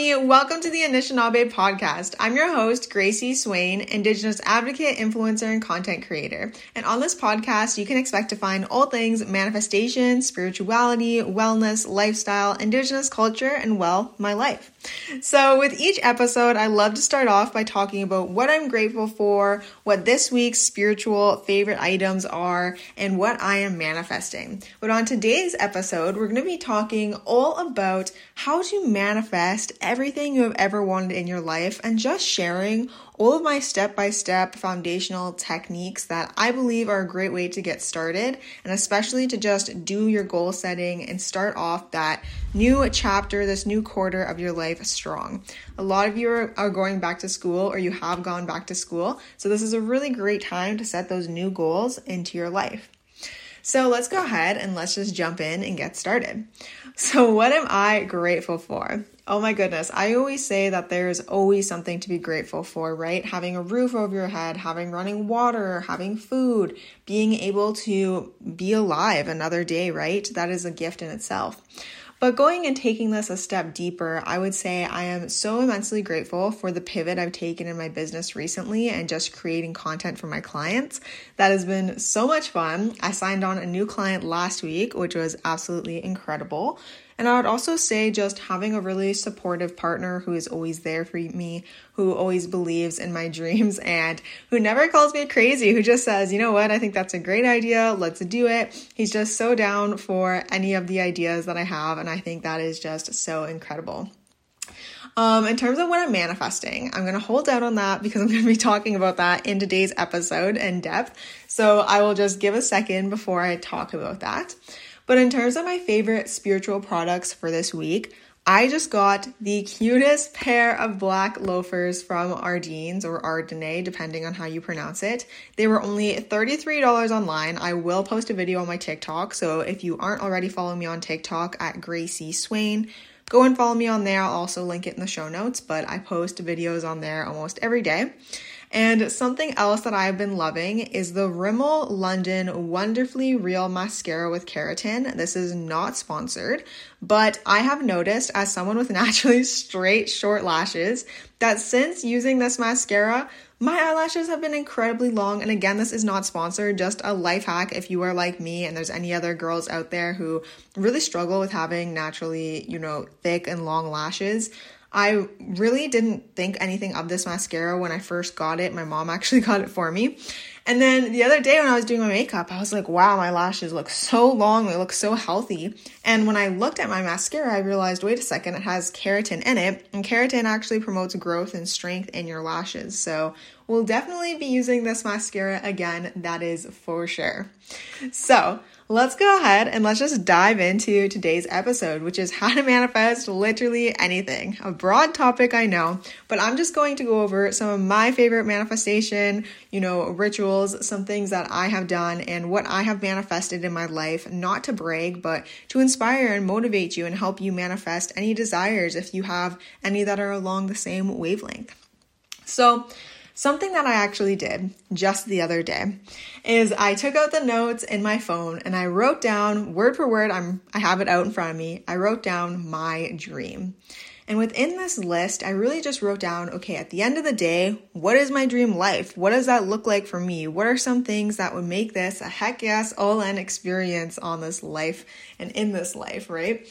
Welcome to the Anishinaabe podcast. I'm your host, Grace C. Swain, Indigenous advocate, influencer, and content creator. And on this podcast, you can expect to find all things manifestation, spirituality, wellness, lifestyle, Indigenous culture, and well, my life. So, with each episode, I love to start off by talking about what I'm grateful for, what this week's spiritual favorite items are, and what I am manifesting. But on today's episode, we're going to be talking all about how to manifest everything you have ever wanted in your life and just sharing all of my step by step foundational techniques that I believe are a great way to get started and especially to just do your goal setting and start off that new chapter, this new quarter of your life strong. A lot of you are, are going back to school or you have gone back to school, so this is a really great time to set those new goals into your life. So let's go ahead and let's just jump in and get started. So, what am I grateful for? Oh my goodness, I always say that there's always something to be grateful for, right? Having a roof over your head, having running water, having food, being able to be alive another day, right? That is a gift in itself. But going and taking this a step deeper, I would say I am so immensely grateful for the pivot I've taken in my business recently and just creating content for my clients. That has been so much fun. I signed on a new client last week, which was absolutely incredible. And I would also say just having a really supportive partner who is always there for me, who always believes in my dreams, and who never calls me crazy, who just says, you know what, I think that's a great idea, let's do it. He's just so down for any of the ideas that I have, and I think that is just so incredible. Um, in terms of what I'm manifesting, I'm going to hold out on that because I'm going to be talking about that in today's episode in depth. So I will just give a second before I talk about that. But in terms of my favorite spiritual products for this week, I just got the cutest pair of black loafers from Ardeen's or Ardene, depending on how you pronounce it. They were only $33 online. I will post a video on my TikTok, so if you aren't already following me on TikTok at Grace C. Swain, go and follow me on there. I'll also link it in the show notes, but I post videos on there almost every day. And something else that I've been loving is the Rimmel London Wonderfully Real Mascara with Keratin. This is not sponsored, but I have noticed as someone with naturally straight short lashes that since using this mascara, my eyelashes have been incredibly long. And again, this is not sponsored, just a life hack if you are like me and there's any other girls out there who really struggle with having naturally, you know, thick and long lashes. I really didn't think anything of this mascara when I first got it. My mom actually got it for me. And then the other day when I was doing my makeup, I was like, wow, my lashes look so long. They look so healthy. And when I looked at my mascara, I realized, wait a second, it has keratin in it. And keratin actually promotes growth and strength in your lashes. So we'll definitely be using this mascara again. That is for sure. So let's go ahead and let's just dive into today's episode, which is how to manifest literally anything. A broad topic, I know, but I'm just going to go over some of my favorite manifestation, you know, rituals, some things that I have done and what I have manifested in my life, not to brag, but to inspire and motivate you and help you manifest any desires if you have any that are along the same wavelength. So, Something that I actually did just the other day is I took out the notes in my phone and I wrote down word for word, I'm I have it out in front of me. I wrote down my dream. And within this list, I really just wrote down, okay, at the end of the day, what is my dream life? What does that look like for me? What are some things that would make this a heck yes all in experience on this life and in this life, right?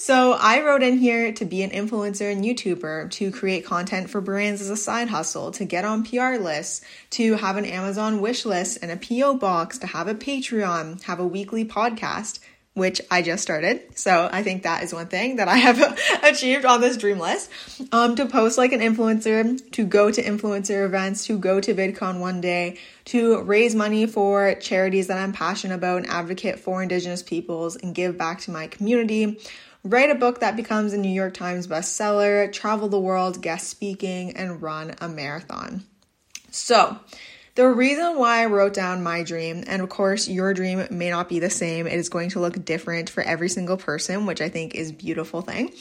So I wrote in here to be an influencer and YouTuber, to create content for brands as a side hustle, to get on PR lists, to have an Amazon wish list and a PO box, to have a Patreon, have a weekly podcast, which I just started. So I think that is one thing that I have achieved on this dream list. Um, to post like an influencer, to go to influencer events, to go to VidCon one day, to raise money for charities that I'm passionate about and advocate for Indigenous peoples and give back to my community write a book that becomes a New York Times bestseller, travel the world, guest speaking, and run a marathon. So, The reason why I wrote down my dream, and of course, your dream may not be the same, it is going to look different for every single person, which I think is beautiful thing.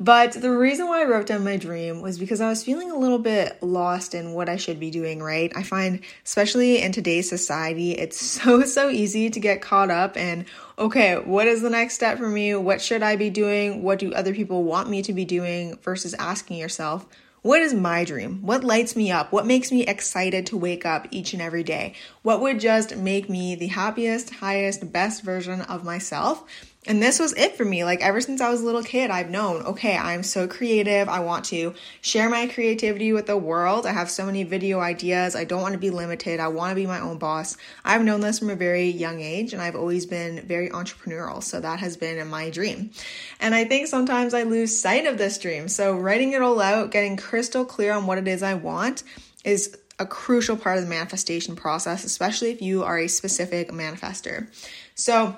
But the reason why I wrote down my dream was because I was feeling a little bit lost in what I should be doing, right? I find, especially in today's society, it's so, so easy to get caught up in okay, what is the next step for me? What should I be doing? What do other people want me to be doing? Versus asking yourself, what is my dream? What lights me up? What makes me excited to wake up each and every day? What would just make me the happiest, highest, best version of myself? And this was it for me. Like ever since I was a little kid, I've known, okay, I'm so creative. I want to share my creativity with the world. I have so many video ideas. I don't want to be limited. I want to be my own boss. I've known this from a very young age and I've always been very entrepreneurial. So that has been my dream. And I think sometimes I lose sight of this dream. So writing it all out, getting crystal clear on what it is I want is a crucial part of the manifestation process, especially if you are a specific manifester. So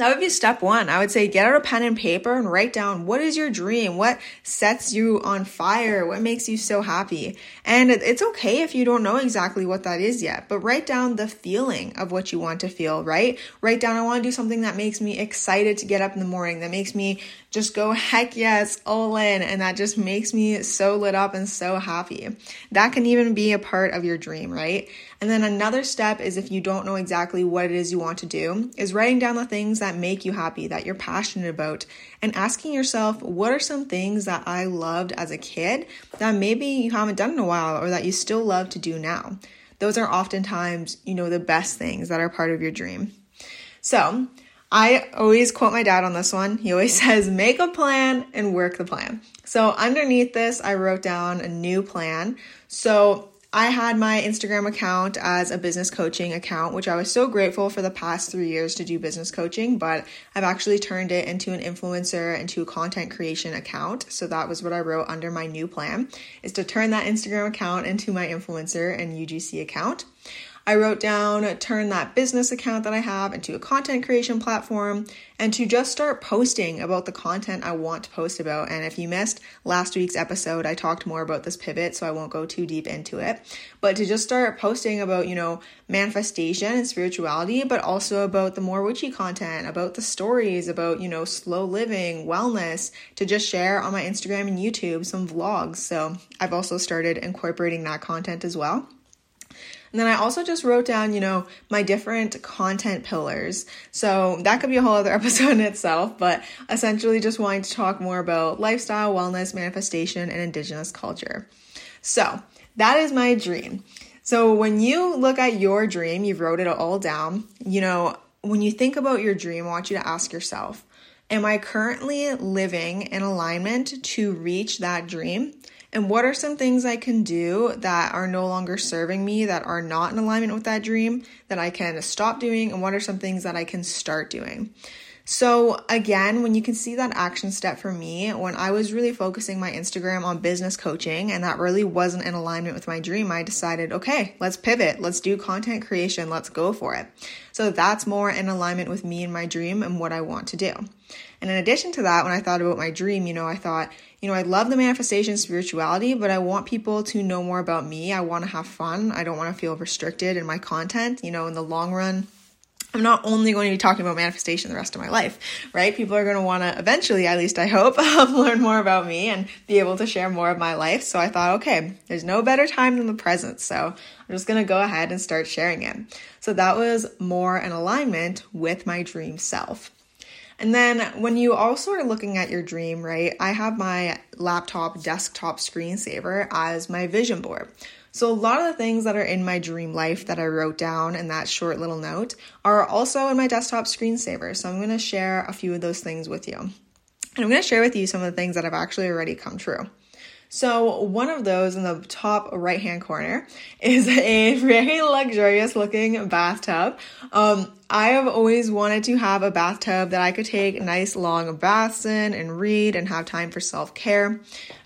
that would be step one. I would say get out a pen and paper and write down what is your dream? What sets you on fire? What makes you so happy? And it's okay if you don't know exactly what that is yet, but write down the feeling of what you want to feel, right? Write down, I want to do something that makes me excited to get up in the morning, that makes me just go heck yes, all in, and that just makes me so lit up and so happy. That can even be a part of your dream, right? And then another step is if you don't know exactly what it is you want to do, is writing down the things that make you happy, that you're passionate about, and asking yourself, what are some things that I loved as a kid that maybe you haven't done in a while or that you still love to do now? Those are oftentimes, you know, the best things that are part of your dream. So, I always quote my dad on this one. He always says, make a plan and work the plan. So underneath this, I wrote down a new plan. So I had my Instagram account as a business coaching account, which I was so grateful for the past three years to do business coaching, but I've actually turned it into an influencer, into a content creation account. So that was what I wrote under my new plan is to turn that Instagram account into my influencer and UGC account. I wrote down turn that business account that I have into a content creation platform and to just start posting about the content I want to post about. And if you missed last week's episode, I talked more about this pivot, so I won't go too deep into it. But to just start posting about, you know, manifestation and spirituality, but also about the more witchy content, about the stories, about, you know, slow living, wellness, to just share on my Instagram and YouTube some vlogs. So I've also started incorporating that content as well. And then I also just wrote down, you know, my different content pillars. So that could be a whole other episode in itself, but essentially just wanting to talk more about lifestyle, wellness, manifestation, and indigenous culture. So that is my dream. So when you look at your dream, you've wrote it all down, you know, when you think about your dream, I want you to ask yourself, am I currently living in alignment to reach that dream? And what are some things I can do that are no longer serving me, that are not in alignment with that dream, that I can stop doing? And what are some things that I can start doing? So, again, when you can see that action step for me, when I was really focusing my Instagram on business coaching and that really wasn't in alignment with my dream, I decided, okay, let's pivot, let's do content creation, let's go for it. So, that's more in alignment with me and my dream and what I want to do. And in addition to that, when I thought about my dream, you know, I thought, you know, I love the manifestation spirituality, but I want people to know more about me. I want to have fun. I don't want to feel restricted in my content. You know, in the long run, I'm not only going to be talking about manifestation the rest of my life, right? People are going to want to eventually, at least I hope, learn more about me and be able to share more of my life. So I thought, okay, there's no better time than the present. So I'm just going to go ahead and start sharing it. So that was more in alignment with my dream self. And then when you also are looking at your dream, right, I have my laptop desktop screensaver as my vision board. So, a lot of the things that are in my dream life that I wrote down in that short little note are also in my desktop screensaver. So, I'm going to share a few of those things with you. And I'm going to share with you some of the things that have actually already come true. So, one of those in the top right hand corner is a very luxurious looking bathtub. Um, I have always wanted to have a bathtub that I could take nice long baths in and read and have time for self care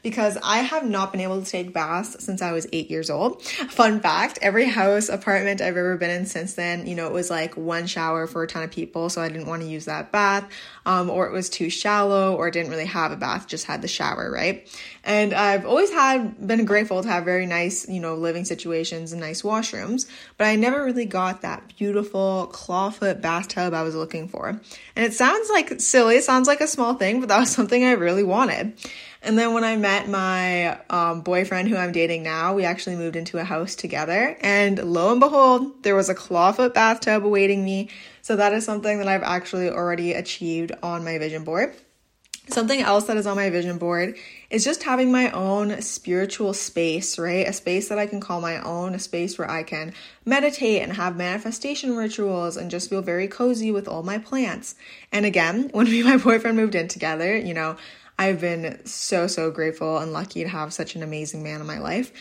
because I have not been able to take baths since I was eight years old. Fun fact every house, apartment I've ever been in since then, you know, it was like one shower for a ton of people, so I didn't want to use that bath, um, or it was too shallow, or didn't really have a bath, just had the shower, right? And I've always had been grateful to have very nice, you know, living situations and nice washrooms, but I never really got that beautiful clawfoot bathtub I was looking for. And it sounds like silly, it sounds like a small thing, but that was something I really wanted. And then when I met my um, boyfriend, who I'm dating now, we actually moved into a house together. And lo and behold, there was a clawfoot bathtub awaiting me. So that is something that I've actually already achieved on my vision board. Something else that is on my vision board is just having my own spiritual space, right? A space that I can call my own, a space where I can meditate and have manifestation rituals and just feel very cozy with all my plants. And again, when me and my boyfriend moved in together, you know, I've been so, so grateful and lucky to have such an amazing man in my life.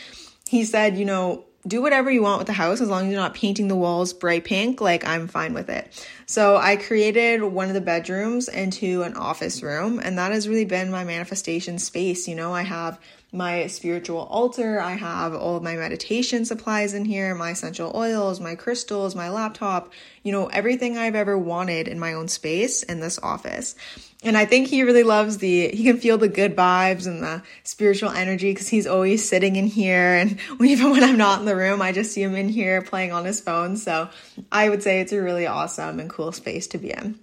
He said, you know, do whatever you want with the house as long as you're not painting the walls bright pink, like I'm fine with it. So I created one of the bedrooms into an office room, and that has really been my manifestation space. You know, I have my spiritual altar. I have all of my meditation supplies in here, my essential oils, my crystals, my laptop, you know, everything I've ever wanted in my own space in this office. And I think he really loves the, he can feel the good vibes and the spiritual energy because he's always sitting in here. And even when I'm not in the room, I just see him in here playing on his phone. So I would say it's a really awesome and cool space to be in.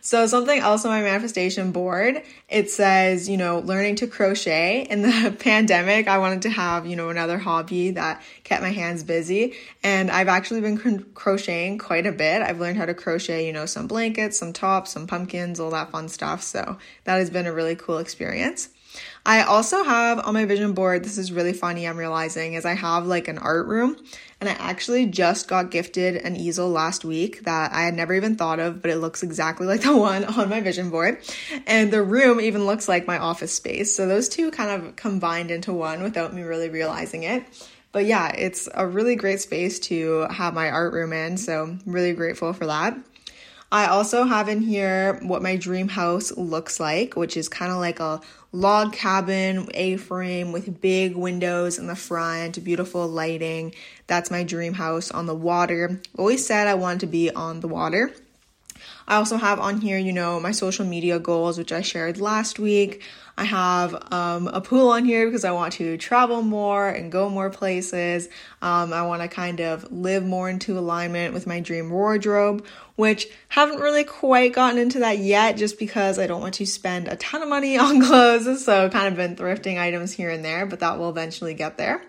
So something else on my manifestation board, it says, you know, learning to crochet. In the pandemic, I wanted to have, you know, another hobby that kept my hands busy. And I've actually been crocheting quite a bit. I've learned how to crochet, you know, some blankets, some tops, some pumpkins, all that fun stuff. So that has been a really cool experience. I also have on my vision board, this is really funny, I'm realizing, is I have like an art room and I actually just got gifted an easel last week that I had never even thought of, but it looks exactly like the one on my vision board. And the room even looks like my office space. So those two kind of combined into one without me really realizing it. But yeah, it's a really great space to have my art room in. So I'm really grateful for that. I also have in here what my dream house looks like, which is kind of like a log cabin, A frame with big windows in the front, beautiful lighting. That's my dream house on the water. Always said I wanted to be on the water. I also have on here, you know, my social media goals, which I shared last week. I have um, a pool on here because I want to travel more and go more places. Um, I want to kind of live more into alignment with my dream wardrobe, which haven't really quite gotten into that yet just because I don't want to spend a ton of money on clothes. So kind of been thrifting items here and there, but that will eventually get there.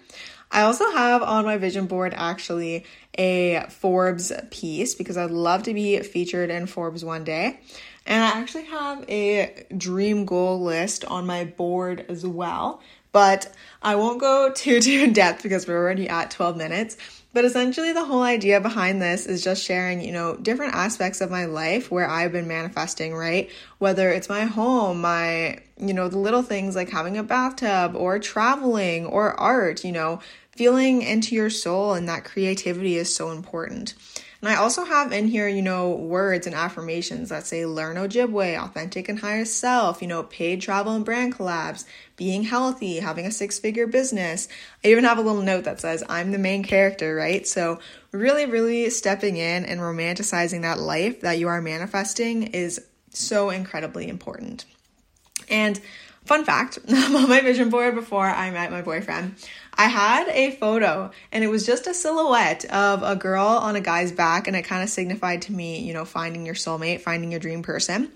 I also have on my vision board actually a Forbes piece because I'd love to be featured in Forbes one day. And I actually have a dream goal list on my board as well, but I won't go too too in depth because we're already at 12 minutes. But essentially the whole idea behind this is just sharing, you know, different aspects of my life where I've been manifesting, right? Whether it's my home, my, you know, the little things like having a bathtub or traveling or art, you know, feeling into your soul and that creativity is so important. And I also have in here, you know, words and affirmations that say learn Ojibwe, authentic and higher self, you know, paid travel and brand collabs, being healthy, having a six figure business. I even have a little note that says I'm the main character, right? So, really, really stepping in and romanticizing that life that you are manifesting is so incredibly important. And fun fact, I'm on my vision board before I met my boyfriend, I had a photo and it was just a silhouette of a girl on a guy's back, and it kind of signified to me, you know, finding your soulmate, finding your dream person.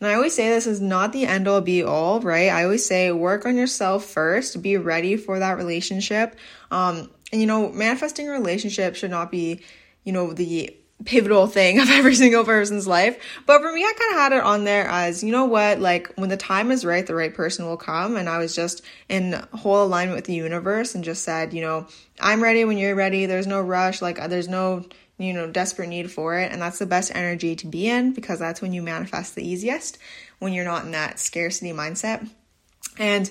And I always say this is not the end all be all, right? I always say work on yourself first, be ready for that relationship. Um, and you know, manifesting a relationship should not be, you know, the pivotal thing of every single person's life. But for me, I kind of had it on there as, you know what, like when the time is right, the right person will come. And I was just in whole alignment with the universe and just said, you know, I'm ready when you're ready. There's no rush. Like uh, there's no, you know, desperate need for it. And that's the best energy to be in because that's when you manifest the easiest when you're not in that scarcity mindset. And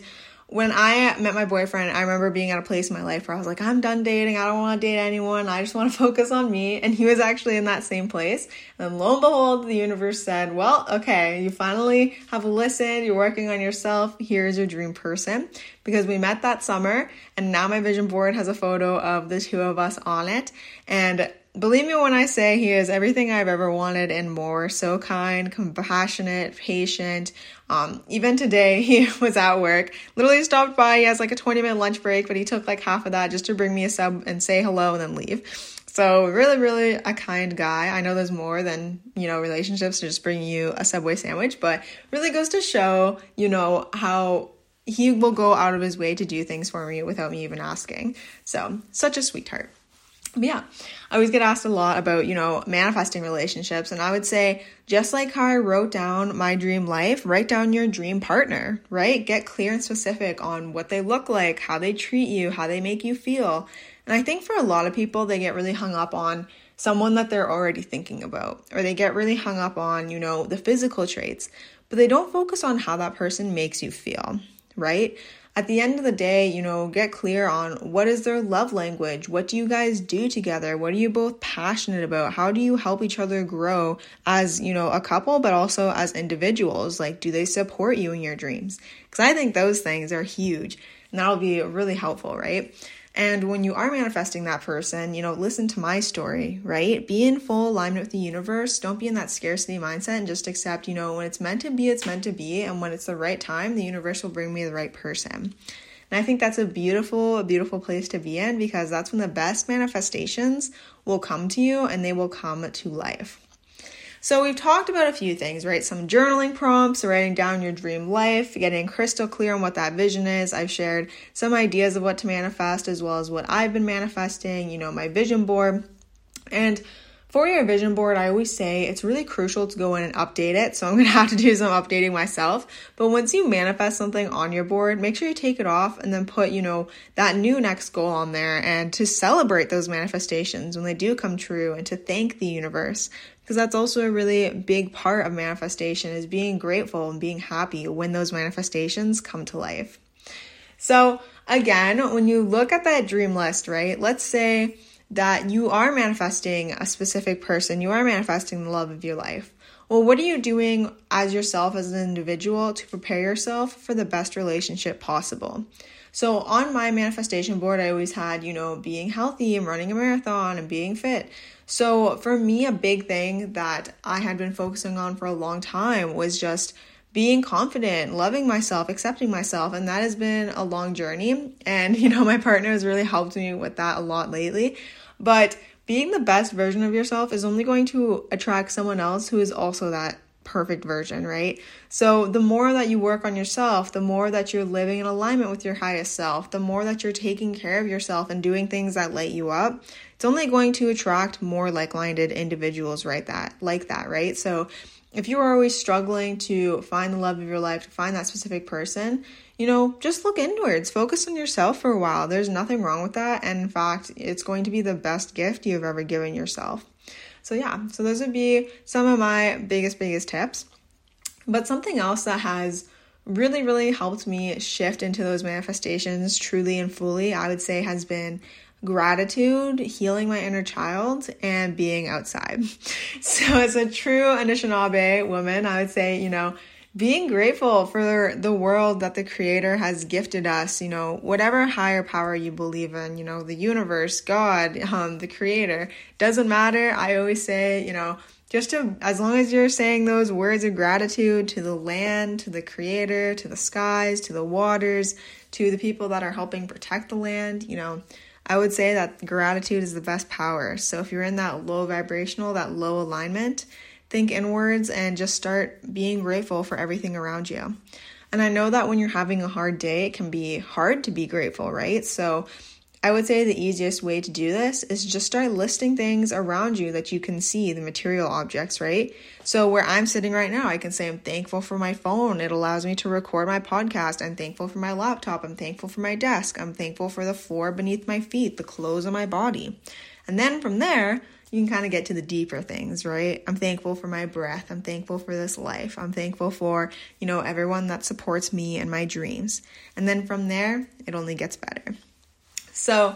when I met my boyfriend, I remember being at a place in my life where I was like, I'm done dating. I don't want to date anyone. I just want to focus on me. And he was actually in that same place. And lo and behold, the universe said, Well, okay, you finally have listened. You're working on yourself. Here's your dream person. Because we met that summer, and now my vision board has a photo of the two of us on it. And Believe me when I say he is everything I've ever wanted and more. So kind, compassionate, patient. Um, even today, he was at work, literally stopped by. He has like a 20 minute lunch break, but he took like half of that just to bring me a sub and say hello and then leave. So really, really a kind guy. I know there's more than, you know, relationships to just bring you a Subway sandwich, but really goes to show, you know, how he will go out of his way to do things for me without me even asking. So such a sweetheart. But yeah, I always get asked a lot about, you know, manifesting relationships. And I would say, just like how I wrote down my dream life, write down your dream partner, right? Get clear and specific on what they look like, how they treat you, how they make you feel. And I think for a lot of people, they get really hung up on someone that they're already thinking about, or they get really hung up on, you know, the physical traits, but they don't focus on how that person makes you feel, right? At the end of the day, you know, get clear on what is their love language? What do you guys do together? What are you both passionate about? How do you help each other grow as, you know, a couple, but also as individuals? Like, do they support you in your dreams? Because I think those things are huge and that'll be really helpful, right? And when you are manifesting that person, you know, listen to my story, right? Be in full alignment with the universe. Don't be in that scarcity mindset and just accept, you know, when it's meant to be, it's meant to be. And when it's the right time, the universe will bring me the right person. And I think that's a beautiful, a beautiful place to be in because that's when the best manifestations will come to you and they will come to life. So we've talked about a few things, right? Some journaling prompts, writing down your dream life, getting crystal clear on what that vision is. I've shared some ideas of what to manifest as well as what I've been manifesting, you know, my vision board. And for your vision board, I always say it's really crucial to go in and update it. So I'm going to have to do some updating myself. But once you manifest something on your board, make sure you take it off and then put, you know, that new next goal on there and to celebrate those manifestations when they do come true and to thank the universe because that's also a really big part of manifestation is being grateful and being happy when those manifestations come to life. So, again, when you look at that dream list, right? Let's say that you are manifesting a specific person, you are manifesting the love of your life. Well, what are you doing as yourself, as an individual, to prepare yourself for the best relationship possible? So, on my manifestation board, I always had, you know, being healthy and running a marathon and being fit. So, for me, a big thing that I had been focusing on for a long time was just being confident, loving myself, accepting myself. And that has been a long journey. And, you know, my partner has really helped me with that a lot lately. But being the best version of yourself is only going to attract someone else who is also that perfect version, right? So, the more that you work on yourself, the more that you're living in alignment with your highest self, the more that you're taking care of yourself and doing things that light you up, it's only going to attract more like-minded individuals right that like that, right? So if you are always struggling to find the love of your life, to find that specific person, you know, just look inwards, focus on yourself for a while. There's nothing wrong with that. And in fact, it's going to be the best gift you've ever given yourself. So, yeah, so those would be some of my biggest, biggest tips. But something else that has really, really helped me shift into those manifestations truly and fully, I would say, has been gratitude, healing my inner child, and being outside. So, as a true Anishinaabe woman, I would say, you know, being grateful for the world that the Creator has gifted us, you know, whatever higher power you believe in, you know, the universe, God, um, the Creator, doesn't matter. I always say, you know, just to, as long as you're saying those words of gratitude to the land, to the Creator, to the skies, to the waters, to the people that are helping protect the land, you know, I would say that gratitude is the best power. So if you're in that low vibrational, that low alignment, think inwards and just start being grateful for everything around you. And I know that when you're having a hard day, it can be hard to be grateful, right? So I would say the easiest way to do this is just start listing things around you that you can see, the material objects, right? So, where I'm sitting right now, I can say I'm thankful for my phone. It allows me to record my podcast. I'm thankful for my laptop. I'm thankful for my desk. I'm thankful for the floor beneath my feet, the clothes on my body. And then from there, you can kind of get to the deeper things, right? I'm thankful for my breath. I'm thankful for this life. I'm thankful for, you know, everyone that supports me and my dreams. And then from there, it only gets better. So,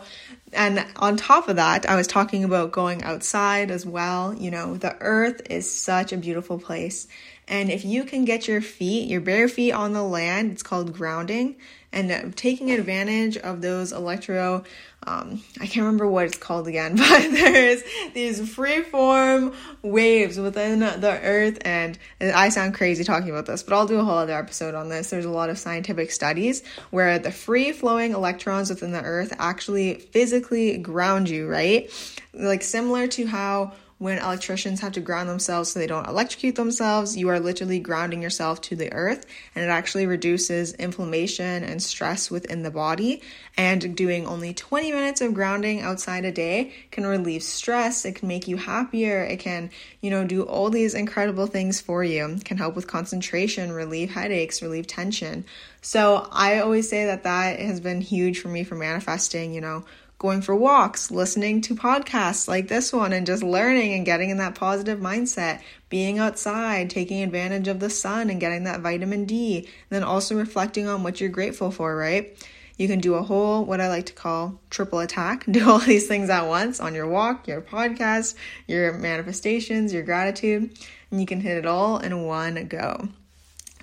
and on top of that, I was talking about going outside as well. You know, the earth is such a beautiful place. And if you can get your feet, your bare feet on the land, it's called grounding, and uh, taking advantage of those electro um, I can't remember what it's called again, but there's these free-form waves within the earth, and I sound crazy talking about this, but I'll do a whole other episode on this. There's a lot of scientific studies where the free-flowing electrons within the earth actually physically ground you, right? Like similar to how when electricians have to ground themselves so they don't electrocute themselves, you are literally grounding yourself to the earth, and it actually reduces inflammation and stress within the body. And doing only 20 minutes of grounding outside a day can relieve stress, it can make you happier, it can, you know, do all these incredible things for you, it can help with concentration, relieve headaches, relieve tension. So I always say that that has been huge for me for manifesting, you know going for walks, listening to podcasts like this one, and just learning and getting in that positive mindset, being outside, taking advantage of the sun and getting that vitamin D, and then also reflecting on what you're grateful for, right? You can do a whole, what I like to call triple attack, do all these things at once on your walk, your podcast, your manifestations, your gratitude, and you can hit it all in one go.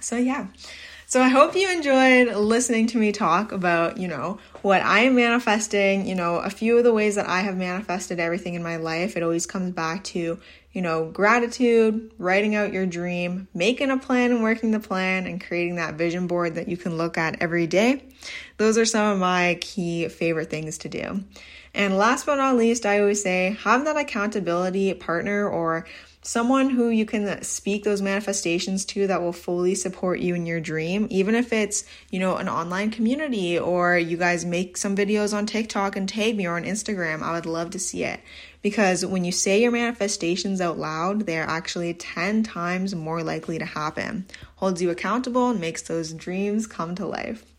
So, yeah. So I hope you enjoyed listening to me talk about, you know, what I am manifesting, you know, a few of the ways that I have manifested everything in my life. It always comes back to, you know, gratitude, writing out your dream, making a plan and working the plan, and creating that vision board that you can look at every day. Those are some of my key favorite things to do. And last but not least, I always say have that accountability partner or someone who you can uh, speak those manifestations to that will fully support you in your dream even if it's you know an online community or you guys make some videos on TikTok and tag me or on Instagram I would love to see it. Because when you say your manifestations out loud they're actually 10 times more likely to happen. Holds you accountable and makes those dreams come to life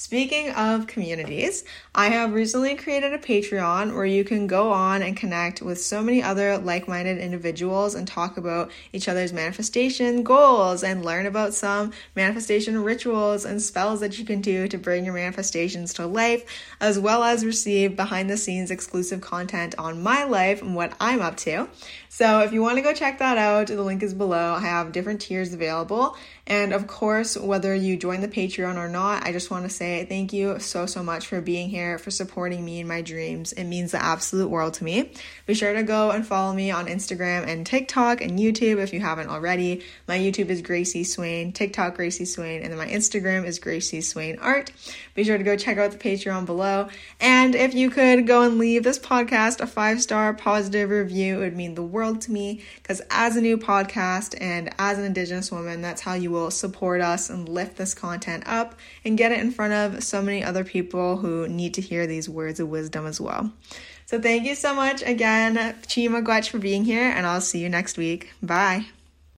Speaking of communities, I have recently created a Patreon where you can go on and connect with so many other like minded individuals and talk about each other's manifestation goals and learn about some manifestation rituals and spells that you can do to bring your manifestations to life, as well as receive behind the scenes exclusive content on my life and what I'm up to. So if you want to go check that out, the link is below. I have different tiers available. And of course, whether you join the Patreon or not, I just want to say thank you so, so much for being here, for supporting me in my dreams. It means the absolute world to me. Be sure to go and follow me on Instagram and TikTok and YouTube if you haven't already. My YouTube is Grace C. Swain, TikTok Grace C. Swain, and then my Instagram is Grace C. Swain Art. Be sure to go check out the Patreon below. And if you could go and leave this podcast a five star positive review, it would mean the world to me because as a new podcast and as an Indigenous woman, that's how you will support us and lift this content up and get it in front of so many other people who need to hear these words of wisdom as well. So thank you so much again, Chi Miigwech, for being here, and I'll see you next week. Bye.